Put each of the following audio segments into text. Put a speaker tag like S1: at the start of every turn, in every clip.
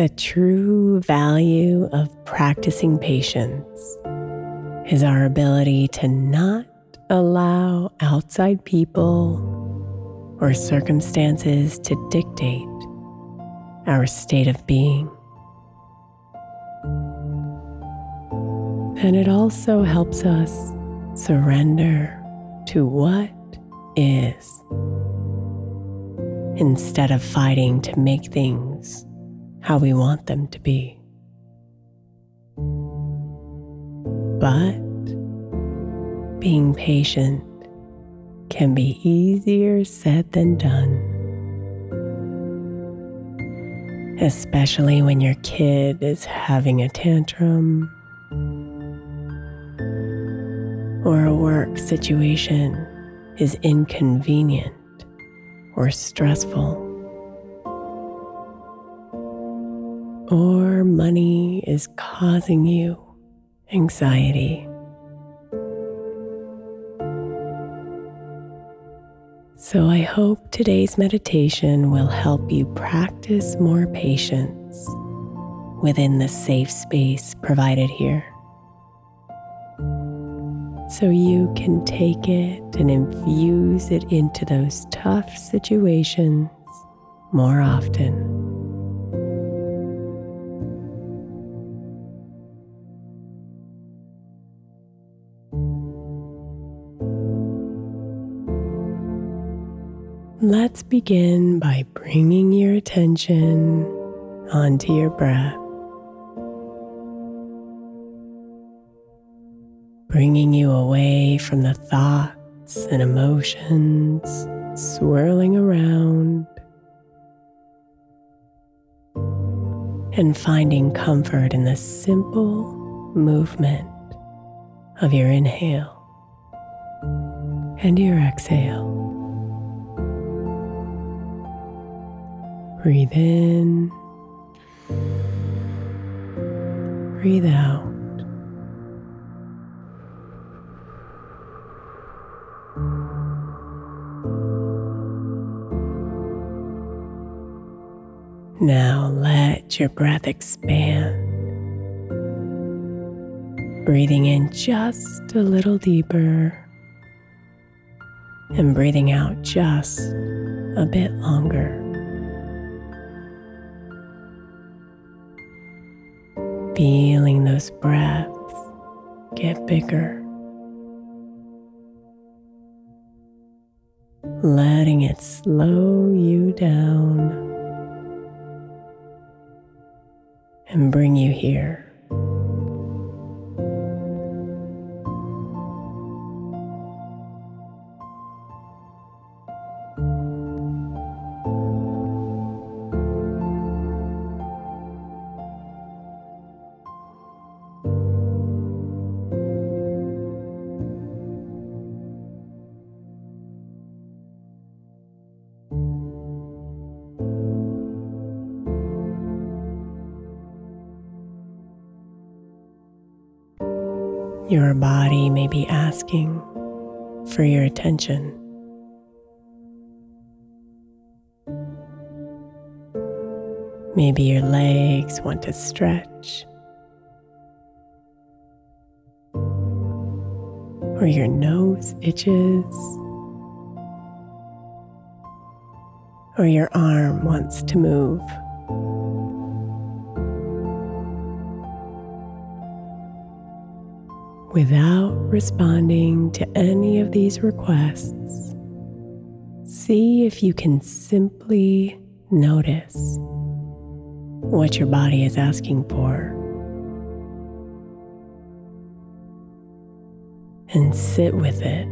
S1: The true value of practicing patience is our ability to not allow outside people or circumstances to dictate our state of being. And it also helps us surrender to what is instead of fighting to make things how we want them to be. But being patient can be easier said than done, especially when your kid is having a tantrum or a work situation is inconvenient or stressful. Or money is causing you anxiety. So, I hope today's meditation will help you practice more patience within the safe space provided here. So, you can take it and infuse it into those tough situations more often. Let's begin by bringing your attention onto your breath, bringing you away from the thoughts and emotions swirling around, and finding comfort in the simple movement of your inhale and your exhale. Breathe in, breathe out. Now let your breath expand, breathing in just a little deeper and breathing out just a bit longer. Feeling those breaths get bigger, letting it slow you down and bring you here. Your body may be asking for your attention. Maybe your legs want to stretch, or your nose itches, or your arm wants to move. Without responding to any of these requests, see if you can simply notice what your body is asking for. And sit with it.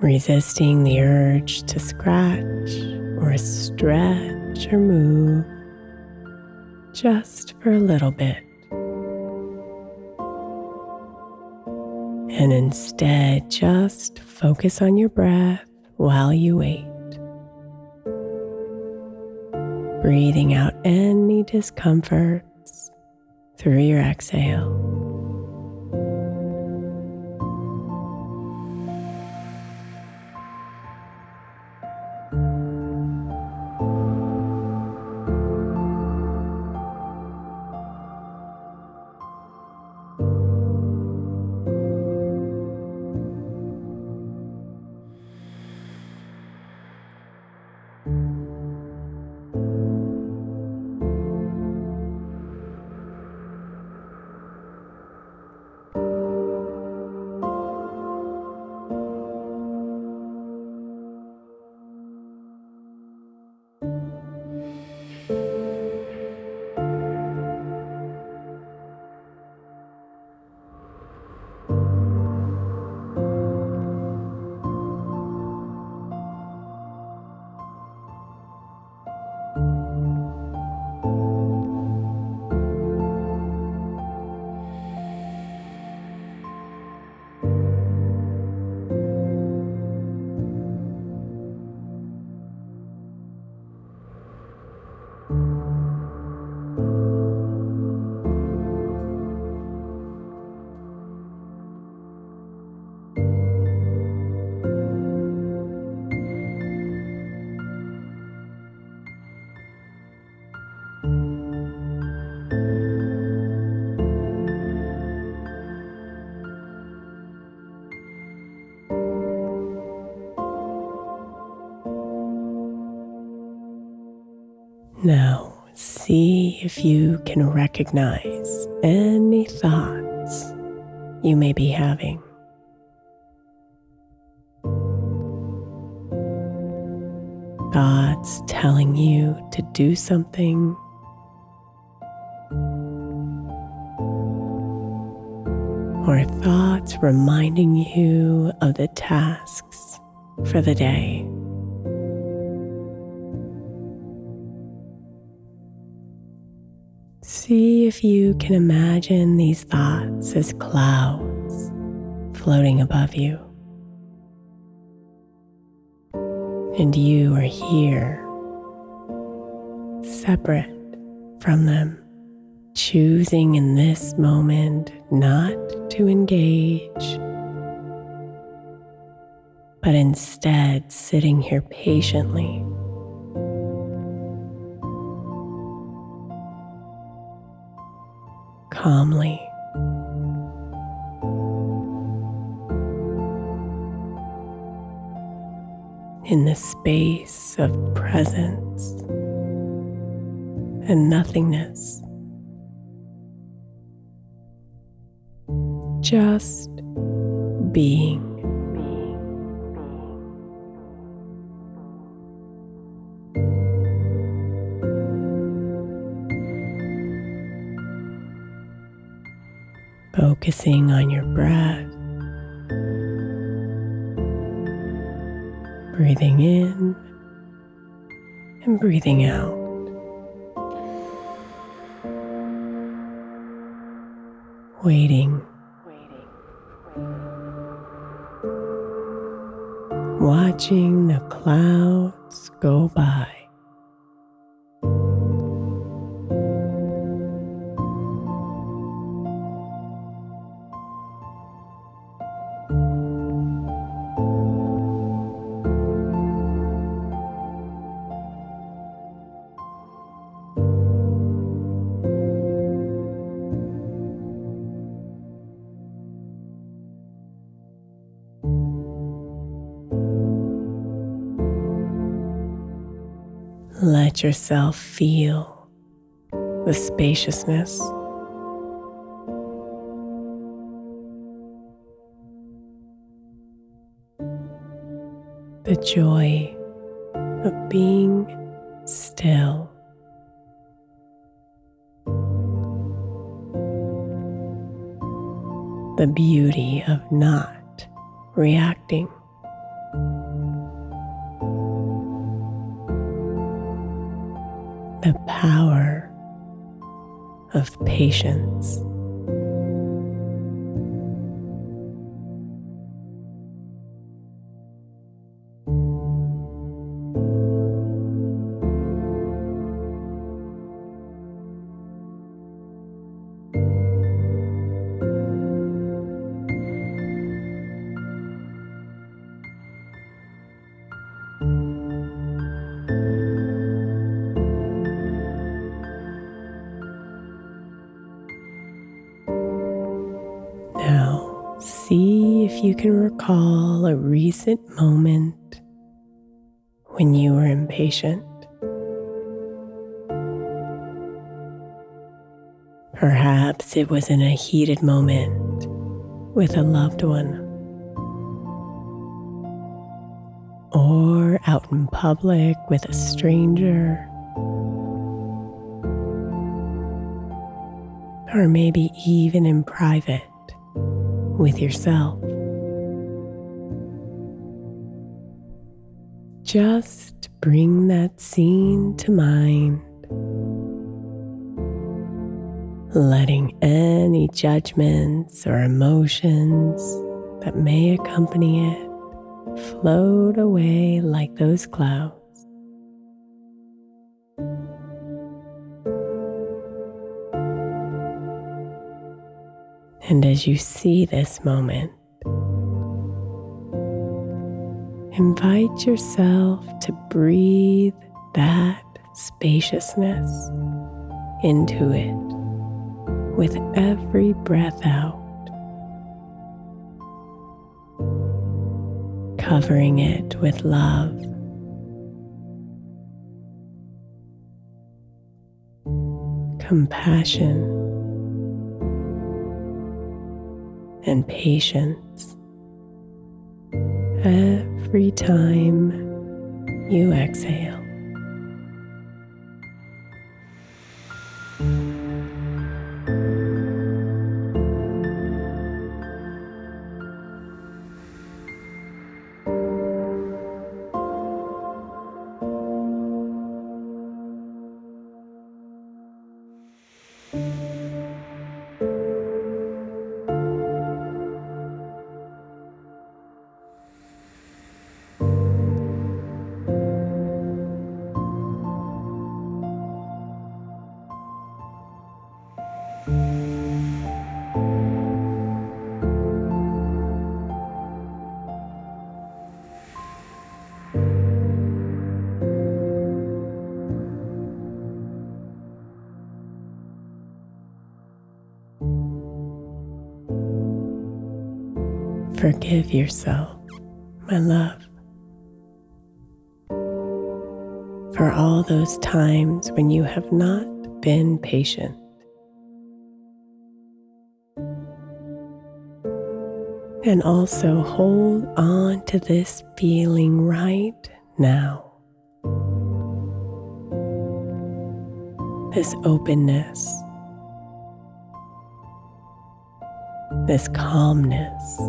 S1: Resisting the urge to scratch or stretch or move just for a little bit. And instead, just focus on your breath while you wait. Breathing out any discomforts through your exhale. Now, see if you can recognize any thoughts you may be having. Thoughts telling you to do something. Or thoughts reminding you of the tasks for the day. See if you can imagine these thoughts as clouds floating above you. And you are here, separate from them, choosing in this moment not to engage, but instead sitting here patiently calmly. In the space of presence and nothingness, just being. Focusing on your breath. Breathing in and breathing out. Let yourself feel the spaciousness. The joy of being still. The beauty of not reacting. Power of patience. Can recall a recent moment when you were impatient. Perhaps it was in a heated moment with a loved one, or out in public with a stranger, or maybe even in private with yourself. Just bring that scene to mind, letting any judgments or emotions that may accompany it float away like those clouds. And as you see this moment, invite yourself to breathe that spaciousness into it with every breath out, covering it with love. Compassion and patience every time you exhale. Forgive yourself, my love, for all those times when you have not been patient. And also hold on to this feeling right now. This openness, this calmness.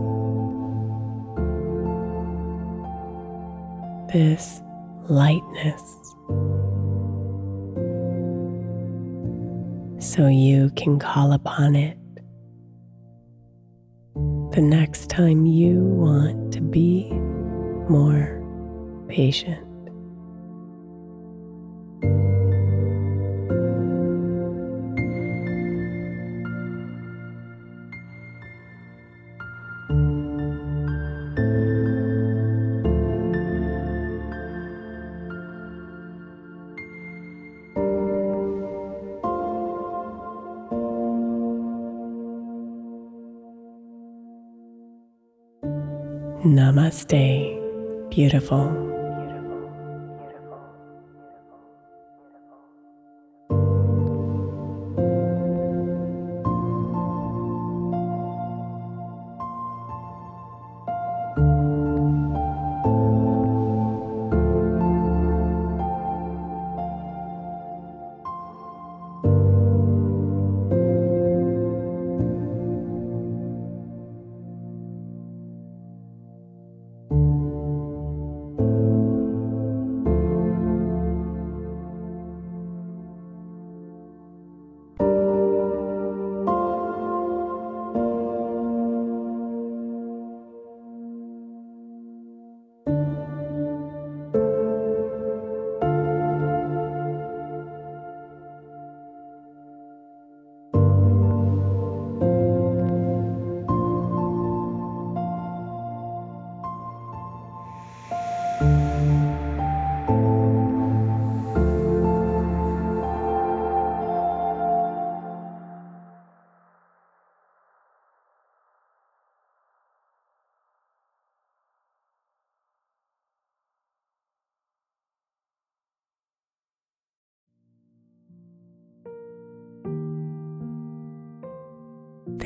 S1: this lightness so you can call upon it the next time you want to be more patient. Namaste, beautiful.